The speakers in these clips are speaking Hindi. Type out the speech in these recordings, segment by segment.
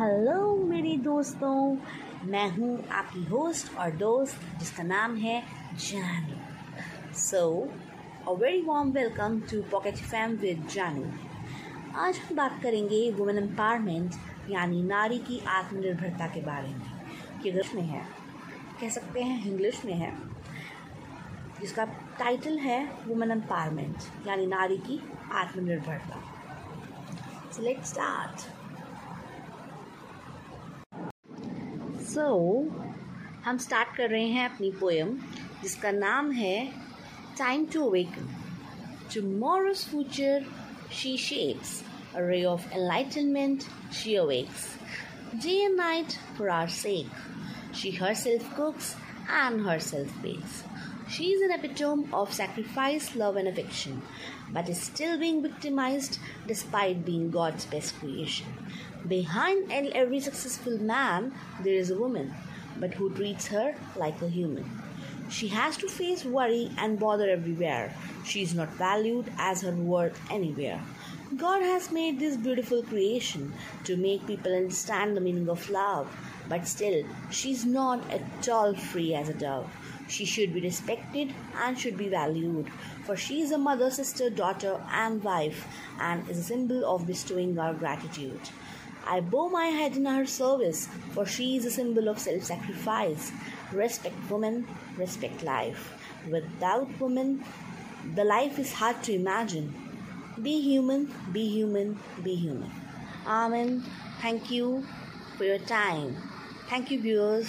हेलो मेरी दोस्तों, मैं हूँ आपकी होस्ट और दोस्त, जिसका नाम है Janu. So a very warm welcome to pocket fam with Janu आज हम बात करेंगे वुमेन एम्पावरमेंट यानी नारी की आत्मनिर्भरता के बारे में इंग्लिश में है, कह सकते हैं इंग्लिश में है। जिसका टाइटल है वुमेन एम्पावरमेंट यानी नारी की आत्मनिर्भरता। Let's start. सो so, हम स्टार्ट कर रहे हैं अपनी पोएम जिसका नाम है time to awaken tomorrow's future she shapes a ray of enlightenment she awakes day and night for our sake she herself cooks and herself packs She is an epitome of sacrifice, love, and affection, but is still being victimized despite being God's best creation. Behind every successful man, there is a woman, but who treats her like a human. She has to face worry and bother everywhere. She is not valued as her worth anywhere. God has made this beautiful creation to make people understand the meaning of love, but still, she is not at all free as a dove. She should be respected and should be valued, for she is a mother, sister, daughter, and wife, and is a symbol of bestowing our gratitude. I bow my head in her service, for she is a symbol of self sacrifice. Respect woman, respect life. Without woman, the life is hard to imagine. Be human, be human, be human. Amen. Thank you for your time. Thank you, viewers.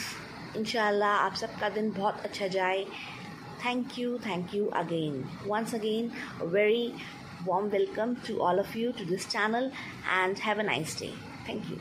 इंशाल्लाह आप सबका दिन बहुत अच्छा जाए। Thank you thank you again once again very warm welcome to all of you to this channel and have a nice day thank you